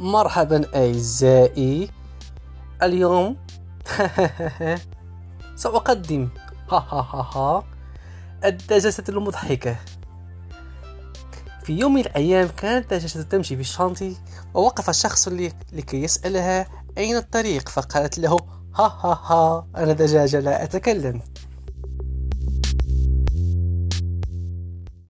مرحبا أعزائي. اليوم سأقدم. ها ها ها ها. الدجاجة المضحكة. في يوم من الأيام كانت دجاجة تمشي في الشانتي ووقف شخص لكي يسألها أين الطريق فقالت له ها ها ها أنا دجاجة لا أتكلم.